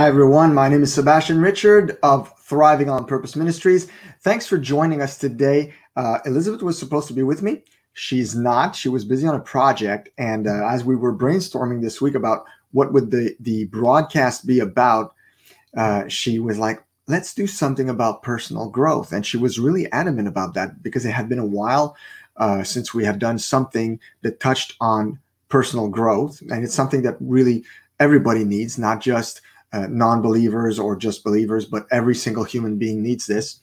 Hi, everyone. My name is Sebastian Richard of Thriving on Purpose Ministries. Thanks for joining us today. Uh, Elizabeth was supposed to be with me. She's not. She was busy on a project. And uh, as we were brainstorming this week about what would the, the broadcast be about, uh, she was like, let's do something about personal growth. And she was really adamant about that because it had been a while uh, since we have done something that touched on personal growth. And it's something that really everybody needs, not just uh, non-believers or just believers, but every single human being needs this.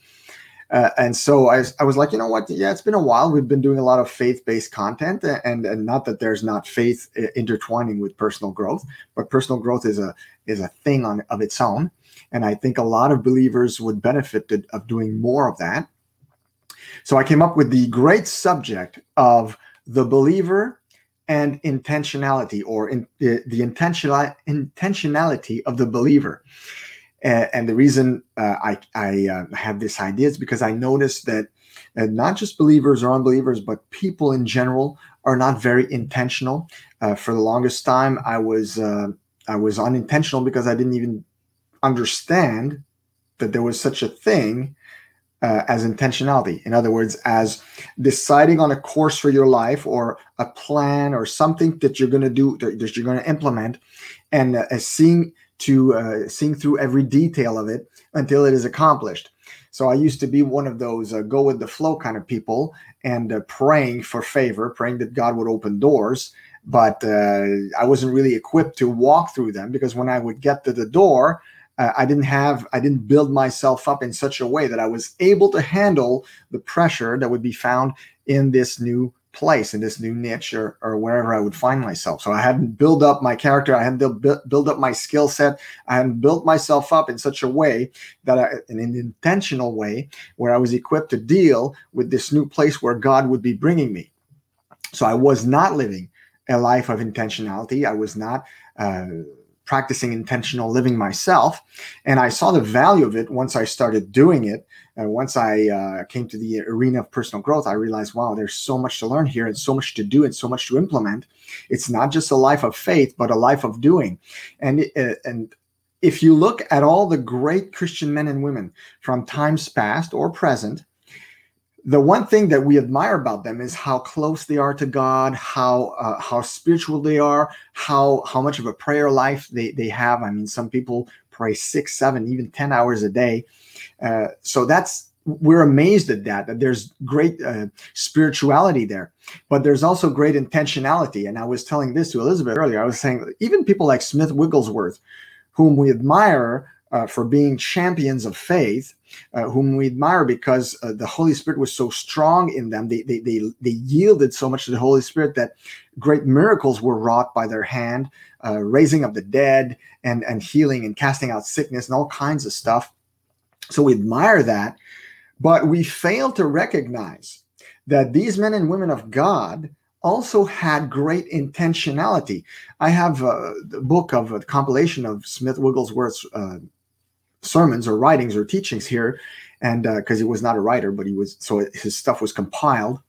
Uh, and so I, I was like, you know what? Yeah, it's been a while. We've been doing a lot of faith-based content, and and not that there's not faith intertwining with personal growth, but personal growth is a is a thing on of its own. And I think a lot of believers would benefit of doing more of that. So I came up with the great subject of the believer and intentionality or in, the, the intentional, intentionality of the believer. And, the reason uh, I, I uh, have this idea is because I noticed that uh, not just believers or unbelievers, but people in general are not very intentional. Uh, for the longest time, I was uh, I was unintentional because I didn't even understand that there was such a thing uh, as intentionality. In other words, as deciding on a course for your life or a plan or something that you're going to do that you're going to implement, and uh, seeing to uh, seeing through every detail of it until it is accomplished. So I used to be one of those uh, go with the flow kind of people and uh, praying for favor, praying that God would open doors. But uh, I wasn't really equipped to walk through them because when I would get to the door, I didn't have, I didn't build myself up in such a way that I was able to handle the pressure that would be found in this new place, in this new niche, or, or wherever I would find myself. So I hadn't built up my character, I hadn't built, up my skill set, I hadn't built myself up in such a way that, I, in an intentional way, where I was equipped to deal with this new place where God would be bringing me. So I was not living a life of intentionality. I was not. Uh, practicing intentional living myself. And I saw the value of it once I started doing it. And once I uh, came to the arena of personal growth, I realized, wow, there's so much to learn here and so much to do and so much to implement. It's not just a life of faith, but a life of doing. And, uh, and if you look at all the great Christian men and women from times past or present, the one thing that we admire about them is how close they are to God, how uh, how spiritual they are, how how much of a prayer life they they have. I mean, some people pray six, seven, even ten hours a day. Uh, so that's we're amazed at that. That there's great uh, spirituality there, but there's also great intentionality. And I was telling this to Elizabeth earlier. I was saying even people like Smith Wigglesworth, whom we admire uh, for being champions of faith, uh, whom we admire because uh, the Holy Spirit was so strong in them. They, they, they, they, yielded so much to the Holy Spirit that great miracles were wrought by their hand, uh, raising of the dead and, and healing and casting out sickness and all kinds of stuff. So we admire that, but we fail to recognize that these men and women of God also had great intentionality. I have a, a book of a compilation of Smith Wigglesworth's uh, sermons or writings or teachings here, and because uh, he was not a writer, but he was so his stuff was compiled.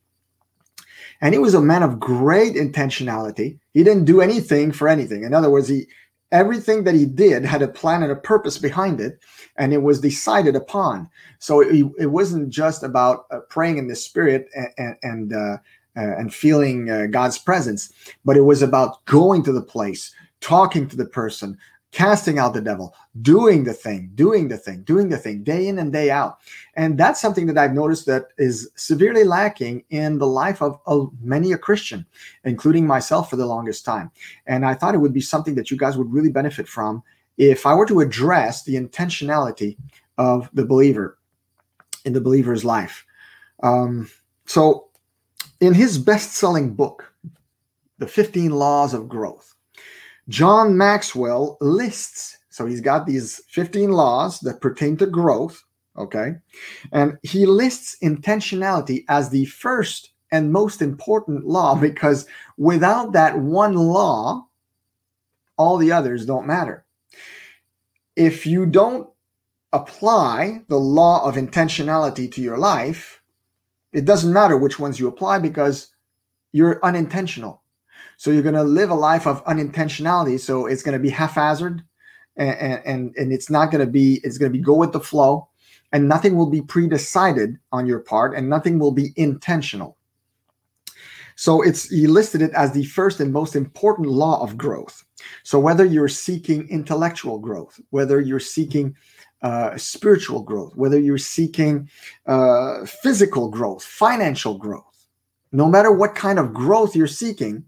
And he was a man of great intentionality. He didn't do anything for anything. In other words, he everything that he did had a plan and a purpose behind it, and it was decided upon. So it, it wasn't just about uh, praying in the spirit and and, uh, uh, and feeling uh, God's presence, but it was about going to the place, talking to the person, casting out the devil, doing the thing, doing the thing, doing the thing, day in and day out. And that's something that I've noticed that is severely lacking in the life of, of many a Christian, including myself for the longest time. And I thought it would be something that you guys would really benefit from if I were to address the intentionality of the believer in the believer's life. Um, so, in his best selling book, The 15 Laws of Growth, John Maxwell lists, so he's got these 15 laws that pertain to growth, okay? And he lists intentionality as the first and most important law because without that one law, all the others don't matter. If you don't apply the law of intentionality to your life, it doesn't matter which ones you apply because you're unintentional. So you're going to live a life of unintentionality. So it's going to be haphazard. and and, and it's not going to be it's going to be go with the flow and nothing will be pre-decided on your part and nothing will be intentional so it's he listed it as the first and most important law of growth so whether you're seeking intellectual growth whether you're seeking uh, spiritual growth whether you're seeking uh, physical growth financial growth no matter what kind of growth you're seeking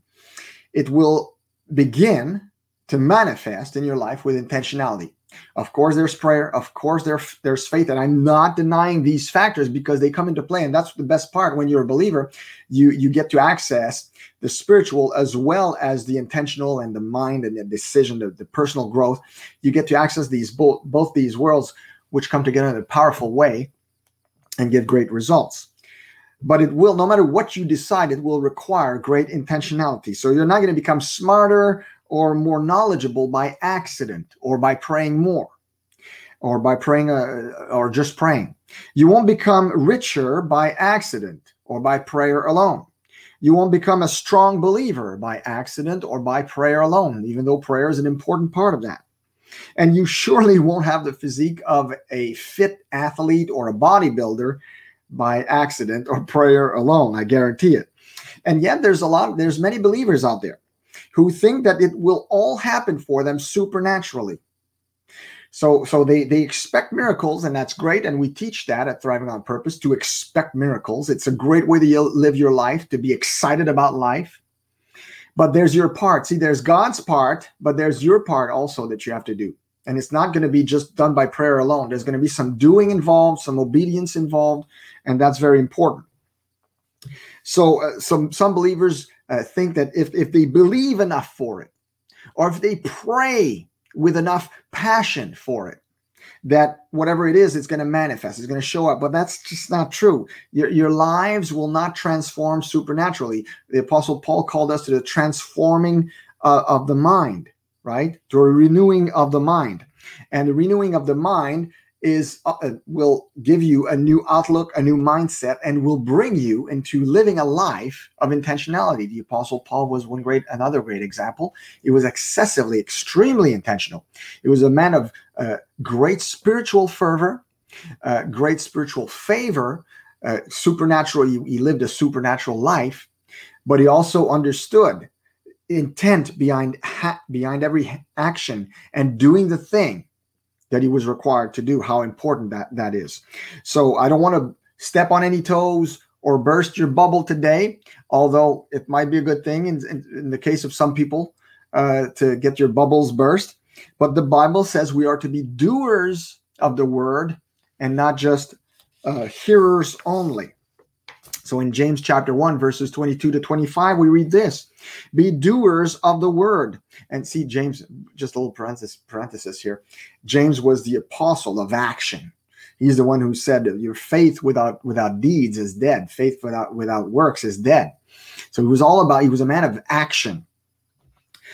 it will begin to manifest in your life with intentionality. Of course, there's prayer. Of course, there, there's faith. And I'm not denying these factors because they come into play. And that's the best part when you're a believer. You, you get to access the spiritual as well as the intentional and the mind and the decision, the, the personal growth. You get to access these both, both these worlds, which come together in a powerful way and give great results but it will no matter what you decide it will require great intentionality so you're not going to become smarter or more knowledgeable by accident or by praying more or by praying uh, or just praying. You won't become richer by accident or by prayer alone. You won't become a strong believer by accident or by prayer alone, even though prayer is an important part of that. And you surely won't have the physique of a fit athlete or a bodybuilder by accident or prayer alone. I guarantee it. And yet there's a lot, there's many believers out there who think that it will all happen for them supernaturally. So, so they they expect miracles, and that's great. And we teach that at Thriving on Purpose to expect miracles. It's a great way to live your life, to be excited about life. But there's your part. See, there's God's part, but there's your part also that you have to do. And it's not going to be just done by prayer alone. There's going to be some doing involved, some obedience involved, and that's very important. So, uh, some some believers uh, think that if, if they believe enough for it, or if they pray with enough passion for it, that whatever it is, it's going to manifest, it's going to show up. But that's just not true. Your, your lives will not transform supernaturally. The Apostle Paul called us to the transforming uh, of the mind, right? A renewing of the mind. And the renewing of the mind is uh, uh, will give you a new outlook, a new mindset, and will bring you into living a life of intentionality. The Apostle Paul was one great, another great example. He was excessively, extremely intentional. He was a man of uh, great spiritual fervor, uh, great spiritual favor, uh, supernatural. He, he lived a supernatural life, but he also understood intent behind ha- behind every action and doing the thing that he was required to do, how important that, that is. So I don't want to step on any toes or burst your bubble today, although it might be a good thing in, in, in the case of some people uh, to get your bubbles burst. But the Bible says we are to be doers of the word and not just uh, hearers only. So in James chapter 1, verses 22 to 25, we read this Be doers of the word. And see, James, just a little parenthesis, parenthesis here. James was the apostle of action. He's the one who said, Your faith without without deeds is dead. Faith without without works is dead. So he was all about, he was a man of action.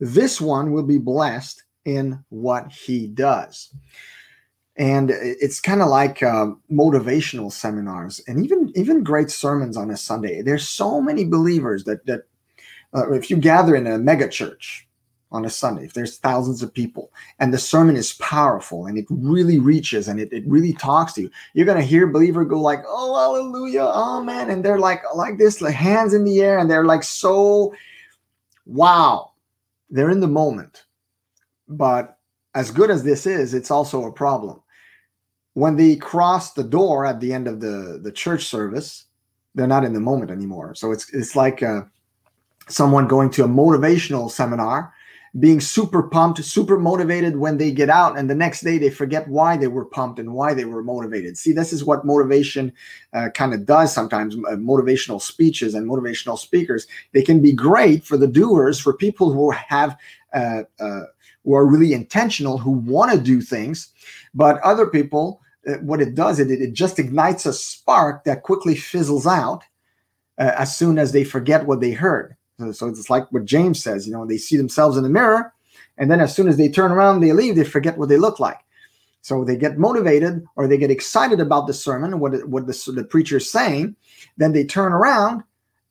this one will be blessed in what he does. And it's kind of like uh, motivational seminars and even even great sermons on a Sunday. There's so many believers that that uh, if you gather in a mega church on a Sunday, if there's thousands of people and the sermon is powerful and it really reaches and it, it really talks to you, you're gonna hear believer go like, oh hallelujah, oh man, and they're like like this, like hands in the air, and they're like so wow they're in the moment. But as good as this is, it's also a problem. When they cross the door at the end of the, the church service, they're not in the moment anymore. So it's it's like uh, someone going to a motivational seminar being super pumped, super motivated when they get out, and the next day they forget why they were pumped and why they were motivated. See, this is what motivation uh, kind of does sometimes. Uh, motivational speeches and motivational speakers they can be great for the doers, for people who have uh, uh who are really intentional, who want to do things. But other people, uh, what it does, it, it just ignites a spark that quickly fizzles out uh, as soon as they forget what they heard. So it's like what James says, you know, they see themselves in the mirror, and then as soon as they turn around, they leave, they forget what they look like. So they get motivated or they get excited about the sermon, what what the, the preacher is saying. Then they turn around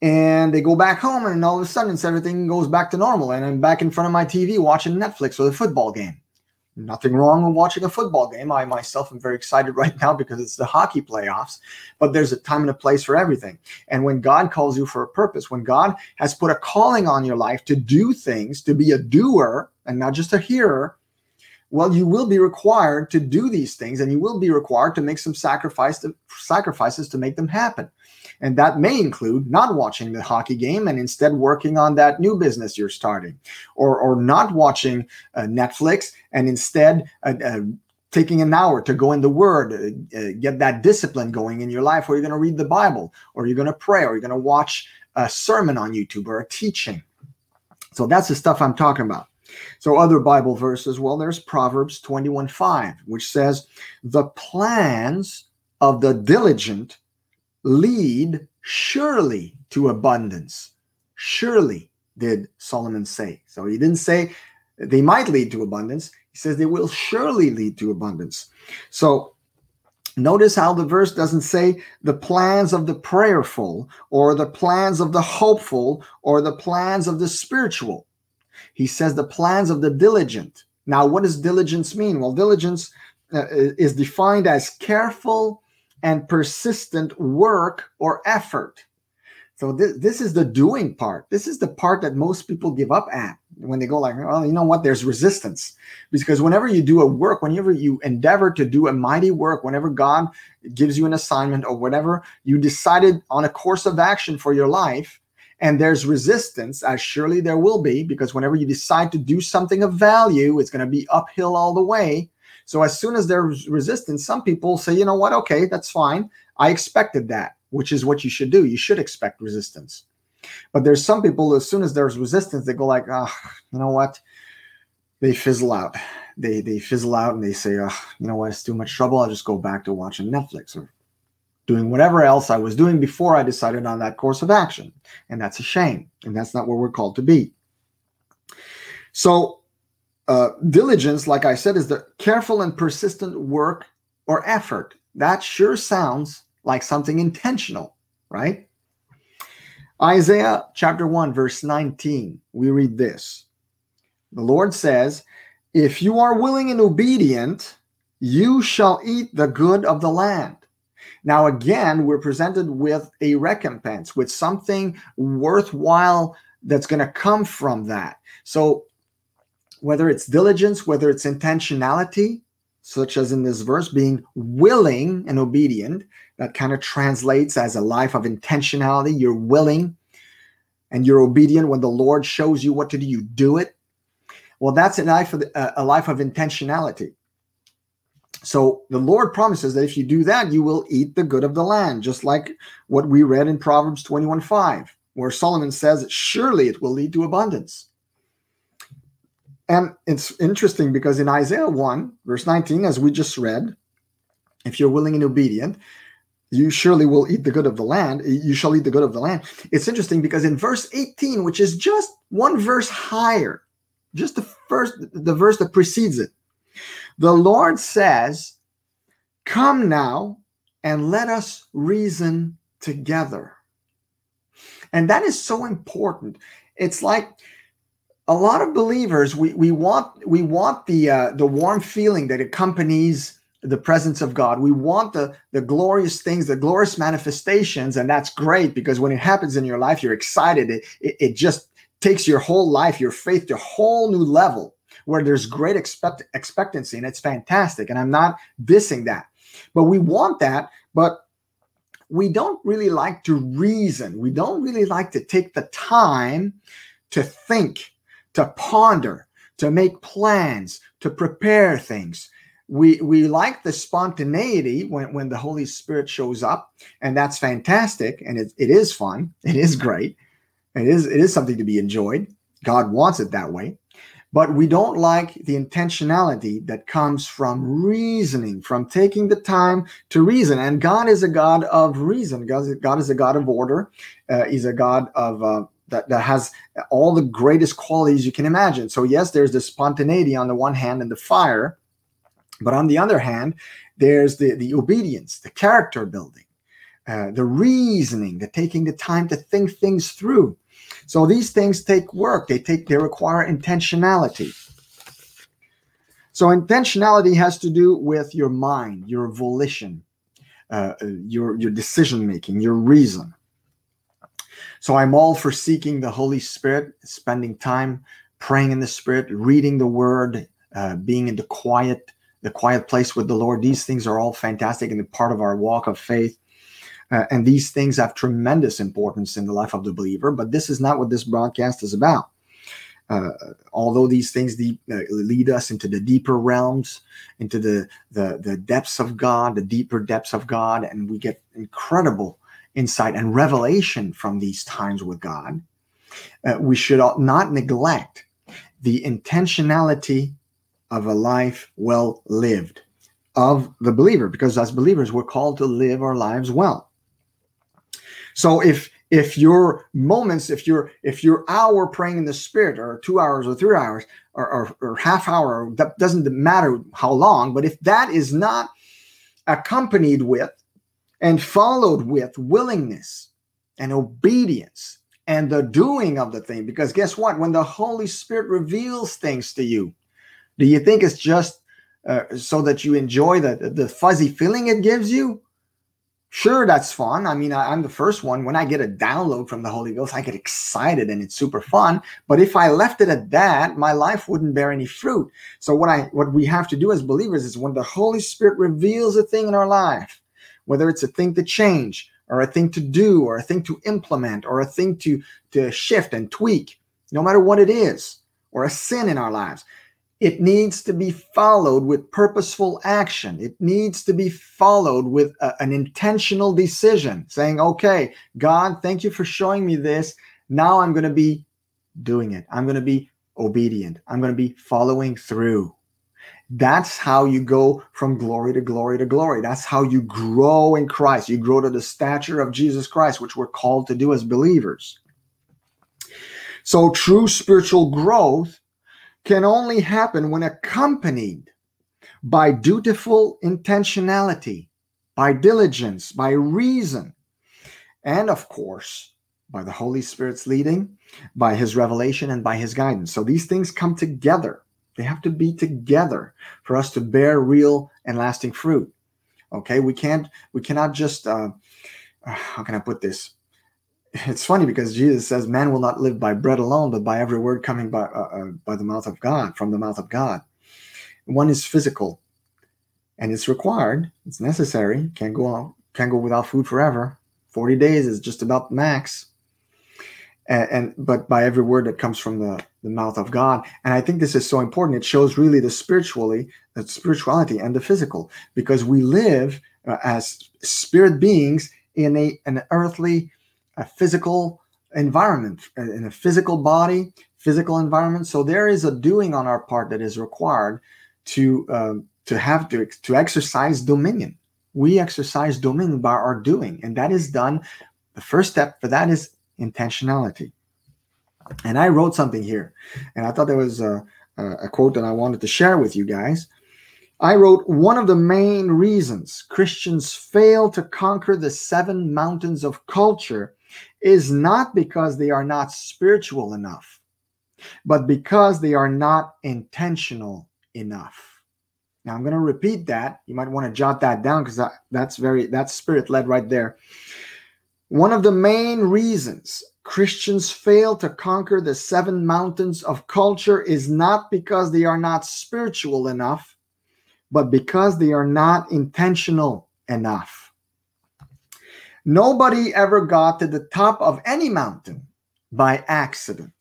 and they go back home, and all of a sudden, everything goes back to normal. And I'm back in front of my TV watching Netflix or the football game. Nothing wrong with watching a football game. I myself am very excited right now because it's the hockey playoffs, but there's a time and a place for everything. And when God calls you for a purpose, when God has put a calling on your life to do things, to be a doer and not just a hearer, well, you will be required to do these things and you will be required to make some sacrifice to, sacrifices to make them happen. And that may include not watching the hockey game and instead working on that new business you're starting, or, or not watching uh, Netflix and instead uh, uh, taking an hour to go in the Word, uh, uh, get that discipline going in your life, where you're going to read the Bible, or you're going to pray, or you're going to watch a sermon on YouTube or a teaching. So that's the stuff I'm talking about. So, other Bible verses, well, there's Proverbs 21 5, which says, The plans of the diligent lead surely to abundance. Surely did Solomon say. So he didn't say they might lead to abundance. He says they will surely lead to abundance. So notice how the verse doesn't say the plans of the prayerful or the plans of the hopeful or the plans of the spiritual. He says the plans of the diligent. Now, what does diligence mean? Well, diligence uh, is defined as careful and persistent work or effort. So this, this is the doing part. This is the part that most people give up at when they go like, well, you know what? There's resistance because whenever you do a work, whenever you endeavor to do a mighty work, whenever God gives you an assignment or whatever, you decided on a course of action for your life, and there's resistance, as surely there will be, because whenever you decide to do something of value, it's going to be uphill all the way. So as soon as there's resistance, some people say, you know what, okay, that's fine. I expected that, which is what you should do. You should expect resistance. But there's some people, as soon as there's resistance, they go like, oh, you know what? They fizzle out. They they fizzle out and they say, oh, you know what, it's too much trouble. I'll just go back to watching Netflix or doing whatever else I was doing before I decided on that course of action. And that's a shame. And that's not where we're called to be. So uh, diligence, like I said, is the careful and persistent work or effort. That sure sounds like something intentional, right? Isaiah chapter 1, verse 19, we read this The Lord says, If you are willing and obedient, you shall eat the good of the land. Now, again, we're presented with a recompense, with something worthwhile that's going to come from that. So, whether it's diligence, whether it's intentionality, such as in this verse, being willing and obedient, that kind of translates as a life of intentionality. You're willing and you're obedient when the Lord shows you what to do, you do it. Well, that's a life of, a life of intentionality. So the Lord promises that if you do that, you will eat the good of the land, just like what we read in Proverbs 21 5, where Solomon says, Surely it will lead to abundance. And it's interesting because in Isaiah 1, verse 19, as we just read, if you're willing and obedient, you surely will eat the good of the land. You shall eat the good of the land. It's interesting because in verse 18, which is just one verse higher, just the first, the verse that precedes it, the Lord says, Come now and let us reason together. And that is so important. It's like a lot of believers we we want we want the uh, the warm feeling that accompanies the presence of God. We want the the glorious things, the glorious manifestations, and that's great because when it happens in your life, you're excited. It it, it just takes your whole life, your faith to a whole new level where there's great expect expectancy, and it's fantastic. And I'm not dissing that, but we want that, but we don't really like to reason. We don't really like to take the time to think to ponder, to make plans, to prepare things. We we like the spontaneity when, when the Holy Spirit shows up, and that's fantastic, and it, it is fun, it is great, it is it is something to be enjoyed. God wants it that way. But we don't like the intentionality that comes from reasoning, from taking the time to reason. And God is a God of reason. God is, a God of order. Uh, he's a God of uh, that, that has all the greatest qualities you can imagine. So yes, there's the spontaneity on the one hand and the fire, but on the other hand, there's the the obedience, the character building, uh, the reasoning, the taking the time to think things through. So these things take work. They take they require intentionality. So intentionality has to do with your mind, your volition, uh, your your decision making, your reason. So I'm all for seeking the Holy Spirit, spending time praying in the Spirit, reading the Word, uh, being in the quiet, the quiet place with the Lord. These things are all fantastic and part of our walk of faith. Uh, and these things have tremendous importance in the life of the believer, but this is not what this broadcast is about. Uh, although these things uh, lead us into the deeper realms, into the, the the depths of God, the deeper depths of God, and we get incredible insight and revelation from these times with God. Uh, we should not neglect the intentionality of a life well lived of the believer, because as believers, we're called to live our lives well. So if if your moments, if your if your hour praying in the spirit, or two hours, or three hours, or, or, or half hour, that doesn't matter how long, but if that is not accompanied with and followed with willingness and obedience and the doing of the thing, because guess what? When the Holy Spirit reveals things to you, do you think it's just uh, so that you enjoy the the fuzzy feeling it gives you? Sure, that's fun. I mean, I, am the first one. When I get a download from the Holy Ghost, I get excited and it's super fun. But if I left it at that, my life wouldn't bear any fruit. So what I what we have to do as believers is when the Holy Spirit reveals a thing in our life, whether it's a thing to change or a thing to do or a thing to implement or a thing to to shift and tweak, no matter what it is, or a sin in our lives, it needs to be followed with purposeful action. It needs to be followed with a, an intentional decision saying, okay, God, thank you for showing me this. Now I'm going to be doing it. I'm going to be obedient. I'm going to be following through. That's how you go from glory to glory to glory. That's how you grow in Christ. You grow to the stature of Jesus Christ, which we're called to do as believers. So, true spiritual growth can only happen when accompanied by dutiful intentionality, by diligence, by reason, and of course, by the Holy Spirit's leading, by his revelation, and by his guidance. So these things come together. They have to be together for us to bear real and lasting fruit. Okay, we can't, we cannot just, uh, how can I put this? It's funny because Jesus says, "Man will not live by bread alone, but by every word coming by uh, uh, by the mouth of God, from the mouth of God." One is physical, and it's required. It's necessary. Can't go on. Can't go without food forever. Forty days is just about max. And, and but by every word that comes from the the mouth of God, and I think this is so important. It shows really the spiritually, the spirituality, and the physical, because we live uh, as spirit beings in a an earthly a physical environment, in a physical body, physical environment. So there is a doing on our part that is required to uh, to have to to exercise dominion. We exercise dominion by our doing, and that is done. The first step for that is intentionality. And I wrote something here, and I thought there was a, a quote that I wanted to share with you guys. I wrote one of the main reasons Christians fail to conquer the seven mountains of culture is not because they are not spiritual enough, but because they are not intentional enough. Now I'm going to repeat that. You might want to jot that down because that, that's very that's spirit led right there. One of the main reasons Christians fail to conquer the seven mountains of culture is not because they are not spiritual enough, but because they are not intentional enough. Nobody ever got to the top of any mountain by accident.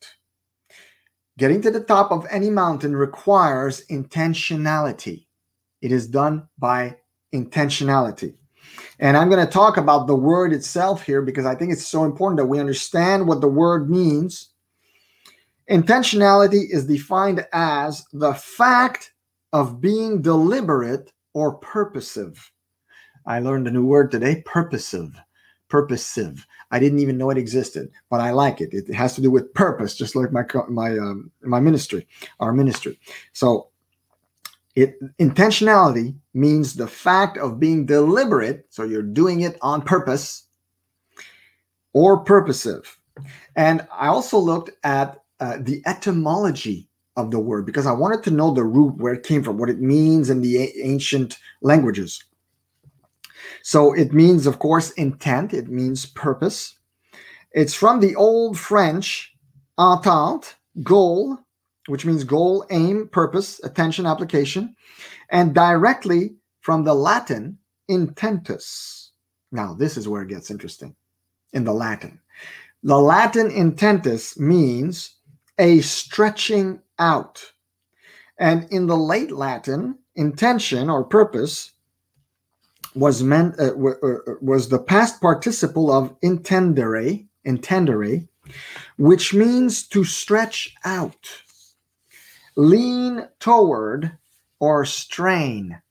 Getting to the top of any mountain requires intentionality. It is done by intentionality. And I'm going to talk about the word itself here because I think it's so important that we understand what the word means Intentionality is defined as the fact of being deliberate or purposive. I learned a new word today purposive. Purposive. I didn't even know it existed, but I like it. It has to do with purpose, just like my my um, my ministry, our ministry. So, it intentionality means the fact of being deliberate. So you're doing it on purpose, or purposive. And I also looked at uh, the etymology of the word because I wanted to know the root where it came from, what it means in the a- ancient languages. So it means, of course, intent, it means purpose. It's from the Old French entente, goal, which means goal, aim, purpose, attention, application, and directly from the Latin intentus. Now, this is where it gets interesting in the Latin. The Latin intentus means a stretching out. And in the late Latin, intention or purpose was meant uh, w- uh, was the past participle of intendere, intendere, which means to stretch out, lean toward, or strain.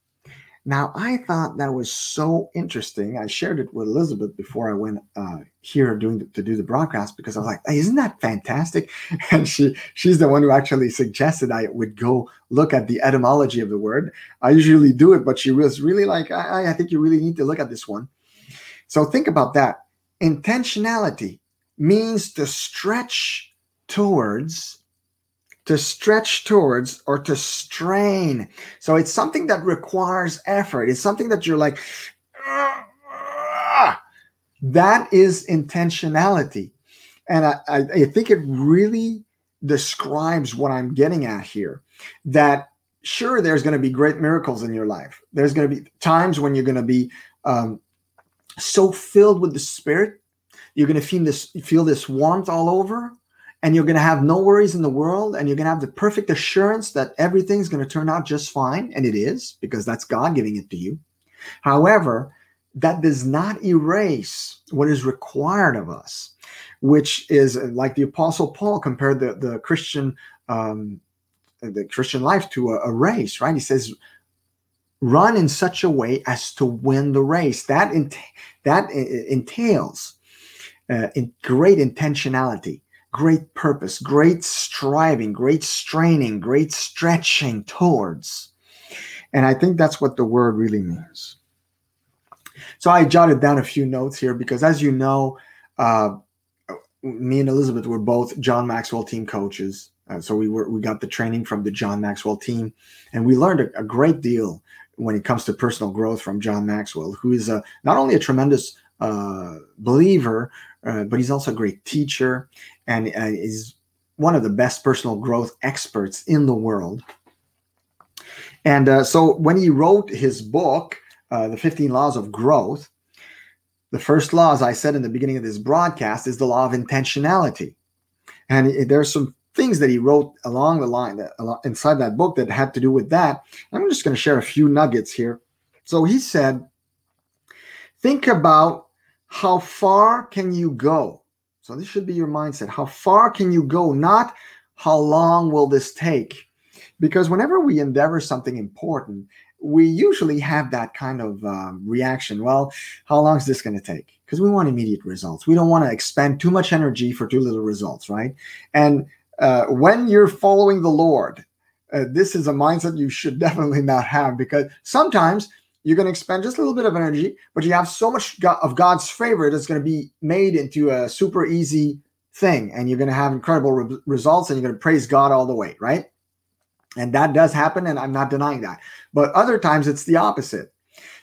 Now, I thought that was so interesting. I shared it with Elizabeth before I went uh, here doing the, to do the broadcast because I was like, hey, "Isn't that fantastic?" And she she's the one who actually suggested I would go look at the etymology of the word. I usually do it, but she was really like, "I, I think you really need to look at this one." So think about that. Intentionality means to stretch towards to stretch towards or to strain. So it's something that requires effort. It's something that you're like, that is intentionality. And I, I, I think it really describes what I'm getting at here. That sure, there's going to be great miracles in your life. There's going to be times when you're going to be um, so filled with the Spirit, you're going to feel this feel this warmth all over and you're going to have no worries in the world and you're going to have the perfect assurance that everything's going to turn out just fine and it is because that's god giving it to you. However that does not erase what is required of us which is like the apostle paul compared the, the christian um, the christian life to a, a race right? He says run in such a way as to win the race. That that entails uh, in great intentionality great purpose, great striving, great straining, great stretching towards. And I think that's what the word really means. So I jotted down a few notes here because, as you know, uh, me and Elizabeth were both John Maxwell team coaches. Uh, so we were we got the training from the John Maxwell team, and we learned a, a great deal when it comes to personal growth from John Maxwell, who is a, not only a tremendous uh, believer, uh, but he's also a great teacher and uh, is one of the best personal growth experts in the world. And uh, so when he wrote his book, uh, The 15 Laws of Growth, the first law, as I said in the beginning of this broadcast, is the law of intentionality. And there's some things that he wrote along the line that inside that book that had to do with that. I'm just going to share a few nuggets here. So he said, think about how far can you go so this should be your mindset. How far can you go? Not how long will this take? Because whenever we endeavor something important, we usually have that kind of um, reaction. Well, how long is this going to take? Because we want immediate results. We don't want to expend too much energy for too little results, right? And uh, when you're following the Lord, uh, this is a mindset you should definitely not have because sometimes you're going to expend just a little bit of energy, but you have so much of God's favor that's going to be made into a super easy thing, and you're going to have incredible re- results, and you're going to praise God all the way, right? And that does happen, and I'm not denying that. But other times it's the opposite.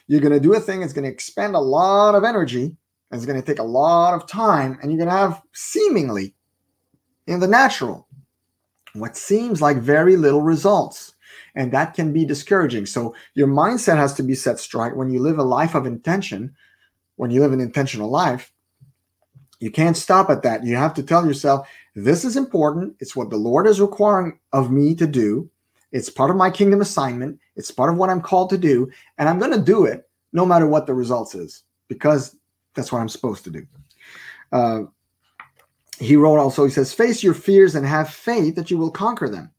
You're going to do a thing, it's going to expend a lot of energy, and it's going to take a lot of time, and you're going to have seemingly in the natural what seems like very little results and that can be discouraging. So your mindset has to be set straight when you live a life of intention, when you live an intentional life. You can't stop at that. You have to tell yourself, this is important. It's what the Lord is requiring of me to do. It's part of my kingdom assignment. It's part of what I'm called to do. And I'm going to do it no matter what the results is, because that's what I'm supposed to do. Uh, he wrote also, he says, face your fears and have faith that you will conquer them.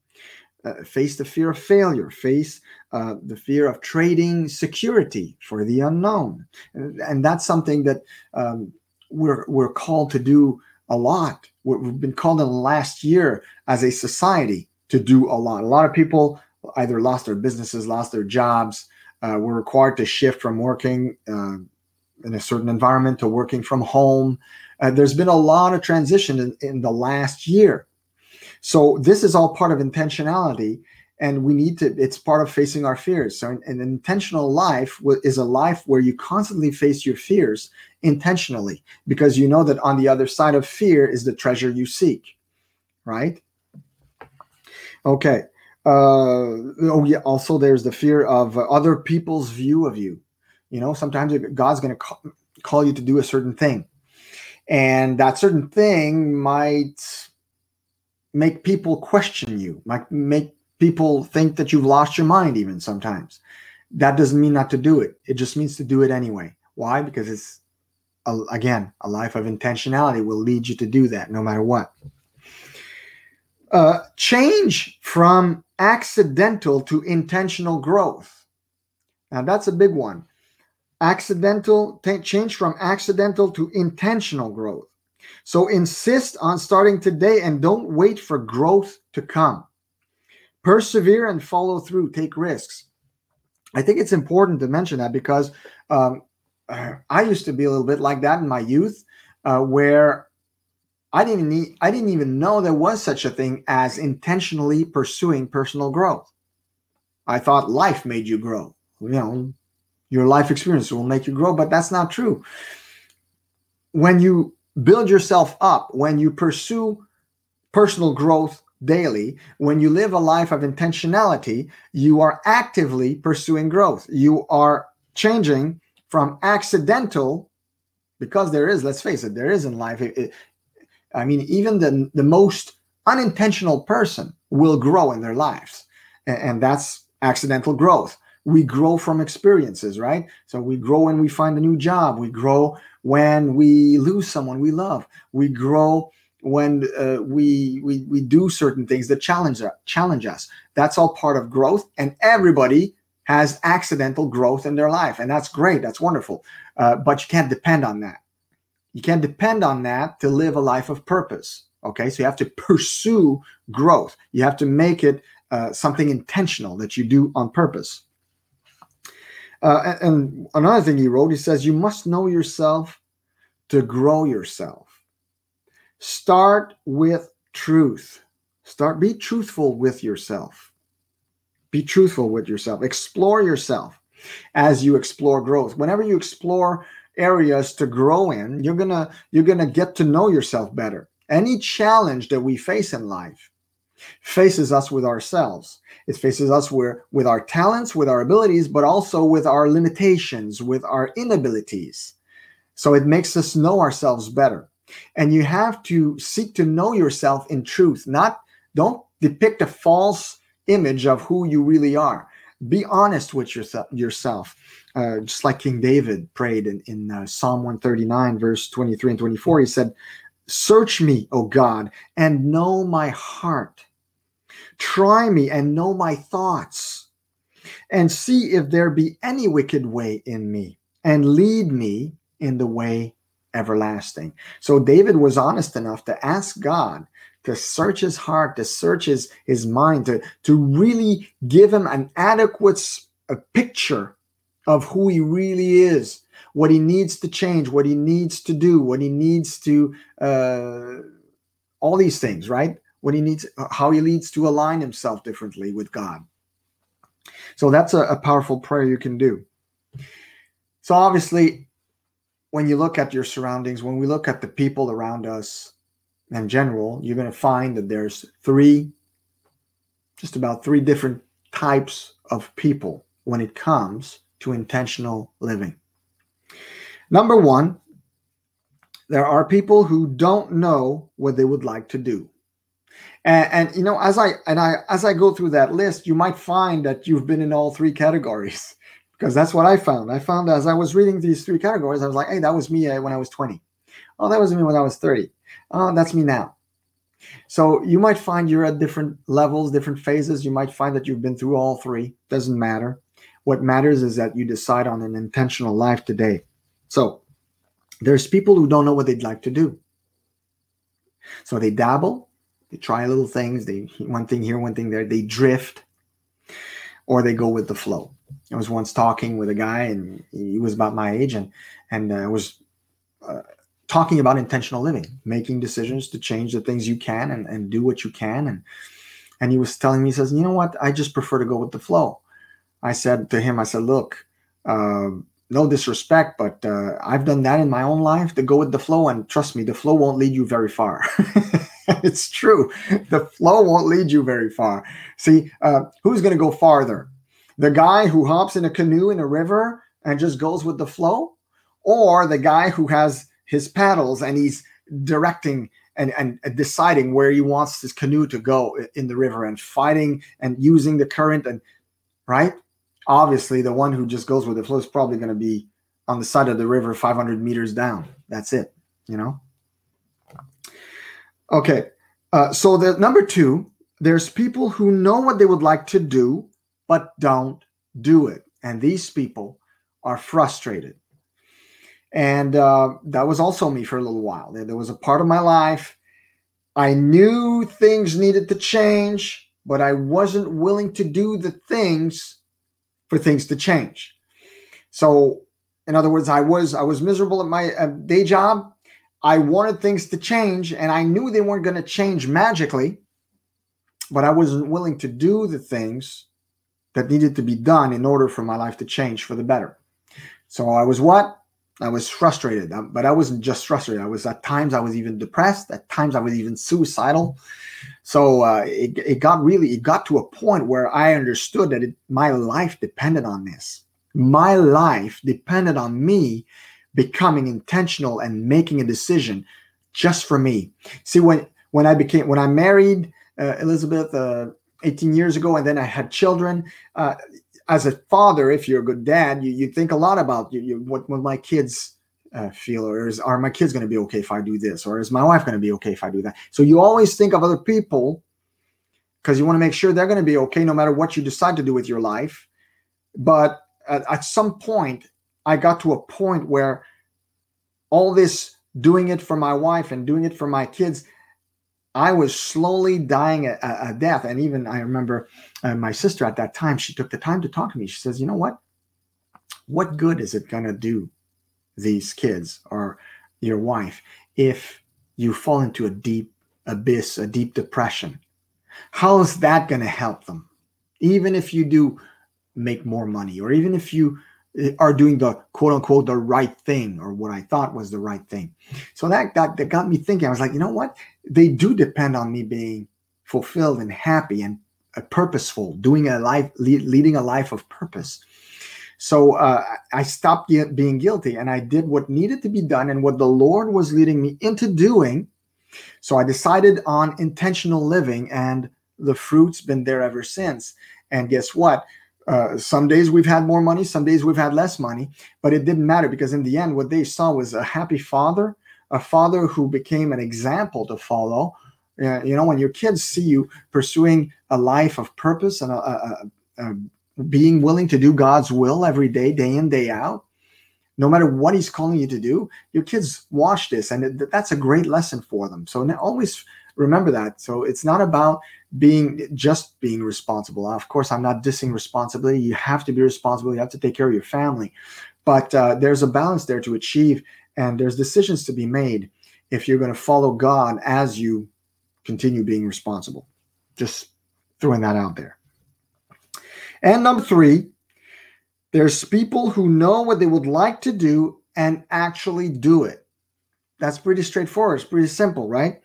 Uh, face the fear of failure, face uh, the fear of trading security for the unknown. And, that's something that um, we're, we're called to do a lot. We've been called in the last year as a society to do a lot. A lot of people either lost their businesses, lost their jobs, uh, were required to shift from working uh, in a certain environment to working from home. Uh, there's been a lot of transition in, in the last year. So this is all part of intentionality and we need to it's part of facing our fears. So an, an, intentional life is a life where you constantly face your fears intentionally because you know that on the other side of fear is the treasure you seek right? Okay uh oh yeah also there's the fear of other people's view of you. You know sometimes god's going to call, call you to do a certain thing and that certain thing might make people question you, might make people think that you've lost your mind, even sometimes. That doesn't mean not to do it. It just means to do it anyway. Why? Because it's, a, again, a life of intentionality will lead you to do that no matter what. Uh, change from accidental to intentional growth. Now, that's a big one accidental change from accidental to intentional growth. So insist on starting today and don't wait for growth to come. Persevere and follow through, take risks. I think it's important to mention that because um, I used to be a little bit like that in my youth, uh, where I didn't need, I didn't even know there was such a thing as intentionally pursuing personal growth. I thought life made you grow. You know, your life experience will make you grow, but that's not true. When you build yourself up, when you pursue personal growth daily, when you live a life of intentionality, you are actively pursuing growth. You are changing from accidental, because there is, let's face it, there is in life. It, it, I mean, even the, the most unintentional person will grow in their lives, and, and that's accidental growth we grow from experiences, right? So we grow when we find a new job. We grow when we lose someone we love. We grow when uh, we, we we do certain things that challenge challenge us. That's all part of growth, and everybody has accidental growth in their life, and that's great. That's wonderful. Uh, but you can't depend on that. You can't depend on that to live a life of purpose. Okay, so you have to pursue growth. You have to make it uh, something intentional that you do on purpose. Uh, and another thing he wrote, he says, You must know yourself to grow yourself. Start with truth. Start, be truthful with yourself. Be truthful with yourself. Explore yourself as you explore growth. Whenever you explore areas to grow in, you're gonna you're gonna get to know yourself better. Any challenge that we face in life faces us with ourselves. It faces us where, with our talents, with our abilities, but also with our limitations, with our inabilities. So it makes us know ourselves better. And you have to seek to know yourself in truth, not don't depict a false image of who you really are. Be honest with yourself. yourself. Uh, just like King David prayed in, in uh, Psalm 139, verse 23 and 24, he said, Search me, O God, and know my heart. Try me and know my thoughts, and see if there be any wicked way in me, and lead me in the way everlasting. So David was honest enough to ask God to search his heart, to search his, his mind, to, to really give him an adequate a picture of who he really is, what he needs to change, what he needs to do, what he needs to, uh, all these things, right? What he needs, uh, how he needs to align himself differently with God. So that's a, a powerful prayer you can do. So obviously, when you look at your surroundings, when we look at the people around us in general, you're going to find that there's three, just about three different types of people when it comes to intentional living. Number one, there are people who don't know what they would like to do. And, and, you know, as I and I as I go through that list, you might find that you've been in all three categories because that's what I found. I found as I was reading these three categories, I was like, hey, that was me uh, when I was 20. Oh, that was me when I was 30. Oh, that's me now. So you might find you're at different levels, different phases. You might find that you've been through all three. Doesn't matter. What matters is that you decide on an intentional life today. So there's people who don't know what they'd like to do. So they dabble, they try little things, they one thing here, one thing there, they drift, or they go with the flow. I was once talking with a guy, and he was about my age, and and I uh, was uh, talking about intentional living, making decisions to change the things you can and, and do what you can. And and he was telling me, he says, you know what? I just prefer to go with the flow. I said to him, I said, look, uh, no disrespect, but uh, I've done that in my own life to go with the flow. And trust me, the flow won't lead you very far. it's true. The flow won't lead you very far. See, uh, who's going to go farther? The guy who hops in a canoe in a river and just goes with the flow? Or the guy who has his paddles and he's directing and, and deciding where he wants his canoe to go in the river and fighting and using the current and right obviously the one who just goes with the flow is probably going to be on the side of the river 500 meters down that's it you know okay uh, so the number two there's people who know what they would like to do but don't do it and these people are frustrated and uh, that was also me for a little while. There, was a part of my life I knew things needed to change, but I wasn't willing to do the things for things to change. So, in other words, I was I was miserable at my uh, day job. I wanted things to change, and I knew they weren't going to change magically, but I wasn't willing to do the things that needed to be done in order for my life to change for the better. So I was what? I was frustrated, um, but I wasn't just frustrated. I was at times I was even depressed. At times I was even suicidal. So uh, it, it got really it got to a point where I understood that it, my life depended on this. My life depended on me becoming intentional and making a decision just for me. See when when I became when I married uh, Elizabeth uh, 18 years ago and then I had children. Uh, as a father, if you're a good dad, you, you think a lot about you, you what, what my kids uh, feel, or is are my kids going to be okay if I do this, or is my wife going to be okay if I do that? So you always think of other people because you want to make sure they're going to be okay no matter what you decide to do with your life. But at, at some point, I got to a point where all this doing it for my wife and doing it for my kids I was slowly dying a, a, death. And even I remember uh, my sister at that time, she took the time to talk to me. She says, You know what? What good is it going to do these kids or your wife if you fall into a deep abyss, a deep depression? How is that going to help them? Even if you do make more money, or even if you are doing the quote unquote the right thing or what I thought was the right thing. So that got that got me thinking. I was like, you know what? They do depend on me being fulfilled and happy and uh, purposeful, doing a life, leading a life of purpose. So uh, I stopped being guilty and I did what needed to be done and what the Lord was leading me into doing. So I decided on intentional living and the fruit's been there ever since. And guess what? Uh, some days we've had more money, some days we've had less money, but it didn't matter because in the end, what they saw was a happy father, a father who became an example to follow. Uh, you know, when your kids see you pursuing a life of purpose and a, a, a, being willing to do God's will every day, day in, day out, no matter what He's calling you to do, your kids watch this, and it, that's a great lesson for them. So always remember that. So it's not about being just being responsible. Of course, I'm not dissing responsibility. You have to be responsible. You have to take care of your family, but uh, there's a balance there to achieve, and there's decisions to be made if you're going to follow God as you continue being responsible. Just throwing that out there. And number three, there's people who know what they would like to do and actually do it. That's pretty straightforward. It's pretty simple, right?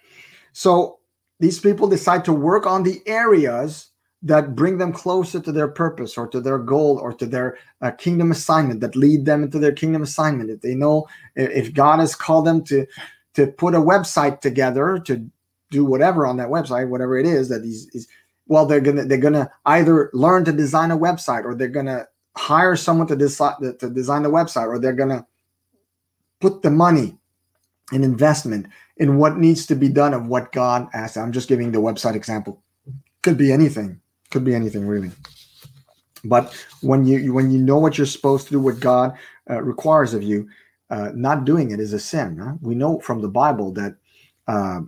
So these people decide to work on the areas that bring them closer to their purpose or to their goal or to their uh, kingdom assignment that lead them into their kingdom assignment. If they know if god has called them to to put a website together to do whatever on that website whatever it is that he's well they're gonna they're gonna either learn to design a website or they're gonna hire someone to design to design the website or they're gonna put the money an investment in what needs to be done of what God asked. I'm just giving the website example. Could be anything. Could be anything really. But when you when you know what you're supposed to do, what God uh, requires of you, uh, not doing it is a sin. Huh? We know from the Bible that uh,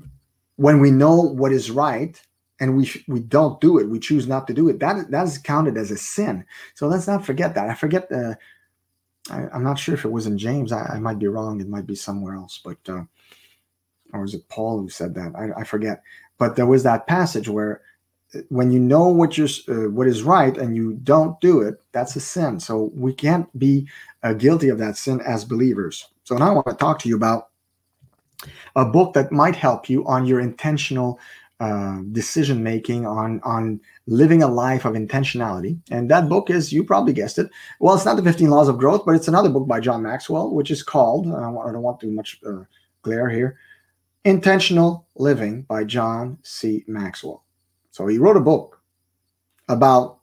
when we know what is right and we we don't do it, we choose not to do it. That that is counted as a sin. So let's not forget that. I forget the. I, am not sure if it was in James. I, I, might be wrong. It might be somewhere else. But uh, or is it Paul who said that? I, I forget. But there was that passage where when you know what you're uh, what is right and you don't do it that's a sin so we can't be uh, guilty of that sin as believers so now i want to talk to you about a book that might help you on your intentional uh, decision making on on living a life of intentionality and that book is you probably guessed it well it's not the 15 laws of growth but it's another book by john maxwell which is called i don't want too much uh, glare here intentional living by john c maxwell so he wrote a book about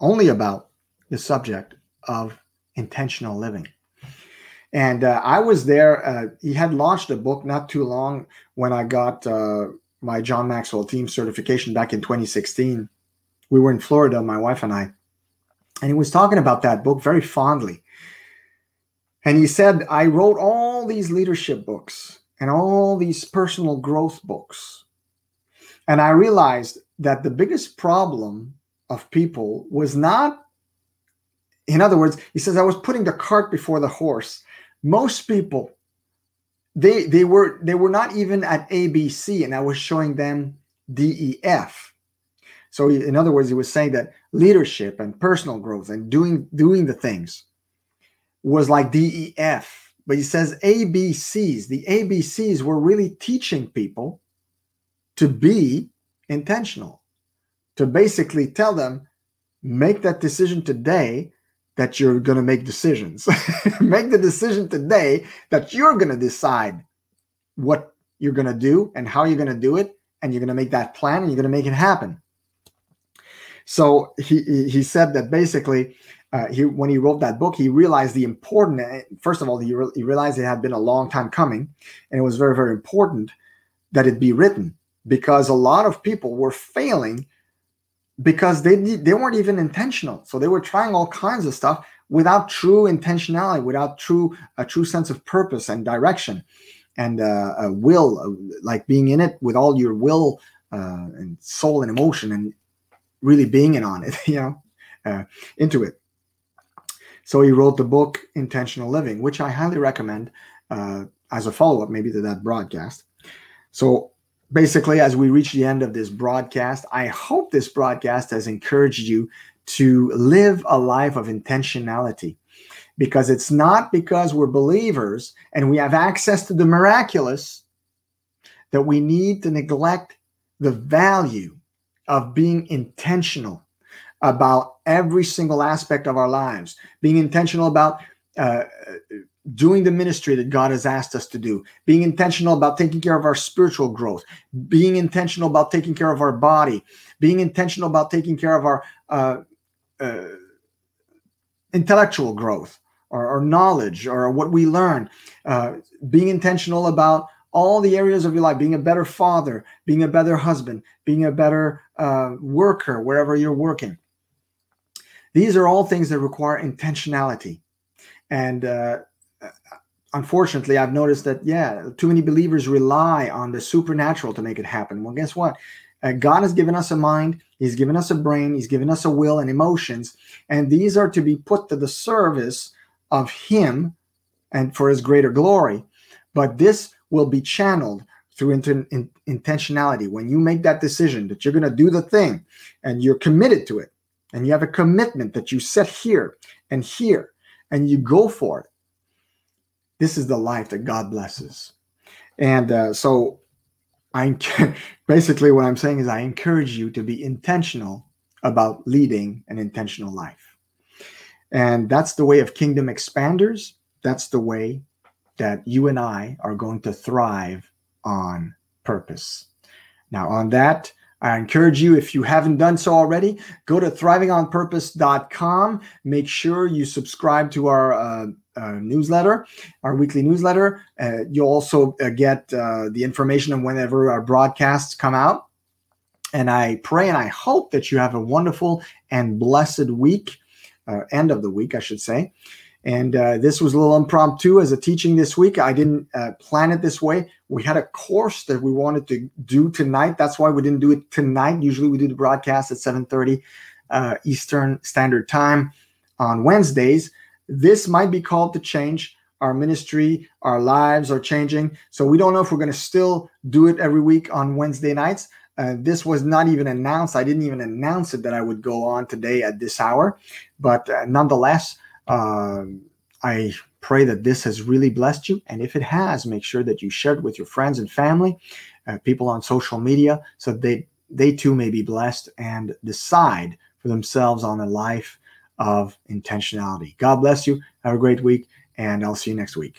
only about the subject of intentional living. And uh, I was there. Uh, he had launched a book not too long when I got uh, my John Maxwell team certification back in 2016. We were in Florida, my wife and I, and he was talking about that book very fondly. And he said, I wrote all these leadership books and all these personal growth books. And I realized that the biggest problem of people was not in other words he says i was putting the cart before the horse most people they they were they were not even at abc and i was showing them def so in other words he was saying that leadership and personal growth and doing doing the things was like def but he says abcs the abcs were really teaching people to be intentional to basically tell them make that decision today that you're going to make decisions. Make the decision today that you're going to decide what you're going to do and how you're going to do it and you're going to make that plan and you're going to make it happen. So he he said that basically uh, he when he wrote that book he realized the important first of all he, re- he realized it had been a long time coming and it was very very important that it be written because a lot of people were failing because they they weren't even intentional. So they were trying all kinds of stuff without true intentionality, without true a true sense of purpose and direction and uh, a will, uh, like being in it with all your will uh, and soul and emotion and really being in on it, you know, uh, into it. So he wrote the book Intentional Living, which I highly recommend uh, as a follow up, maybe to that broadcast. So basically, as we reach the end of this broadcast, I hope this broadcast has encouraged you to live a life of intentionality. Because it's not because we're believers and we have access to the miraculous that we need to neglect the value of being intentional about every single aspect of our lives, being intentional about uh, doing the ministry that God has asked us to do, being intentional about taking care of our spiritual growth, being intentional about taking care of our body, being intentional about taking care of our uh, uh, intellectual growth or, or, knowledge or what we learn, uh, being intentional about all the areas of your life, being a better father, being a better husband, being a better uh, worker wherever you're working. These are all things that require intentionality. And uh, unfortunately, I've noticed that, yeah, too many believers rely on the supernatural to make it happen. Well, guess what? Uh, God has given us a mind, He's given us a brain, He's given us a will and emotions, and these are to be put to the service of Him and for His greater glory. But this will be channeled through in, in, intentionality. When you make that decision that you're going to do the thing and you're committed to it, and you have a commitment that you set here and here, and you go for it, this is the life that God blesses. And uh, so I basically what I'm saying is I encourage you to be intentional about leading an intentional life. And that's the way of kingdom expanders. That's the way that you and I are going to thrive on purpose. Now, on that, I encourage you, if you haven't done so already, go to thrivingonpurpose.com. Make sure you subscribe to our uh, uh, newsletter, our weekly newsletter. Uh, you'll also uh, get uh, the information on whenever our broadcasts come out. And I pray and I hope that you have a wonderful and blessed week, uh, end of the week, I should say. And uh, this was a little impromptu as a teaching this week. I didn't plan it this way. We had a course that we wanted to do tonight. That's why we didn't do it tonight. Usually we do the broadcast at 7:30 uh, Eastern Standard Time on Wednesdays. This might be called to change. Our ministry, our lives are changing. So we don't know if we're going to still do it every week on Wednesday nights. Uh, this was not even announced. I didn't even announce it that I would go on today at this hour. But uh, nonetheless, um, I pray that this has really blessed you. And if it has, make sure that you share it with your friends and family, uh, people on social media, so they they too may be blessed and decide for themselves on a life of intentionality. God bless you. Have a great week, and I'll see you next week.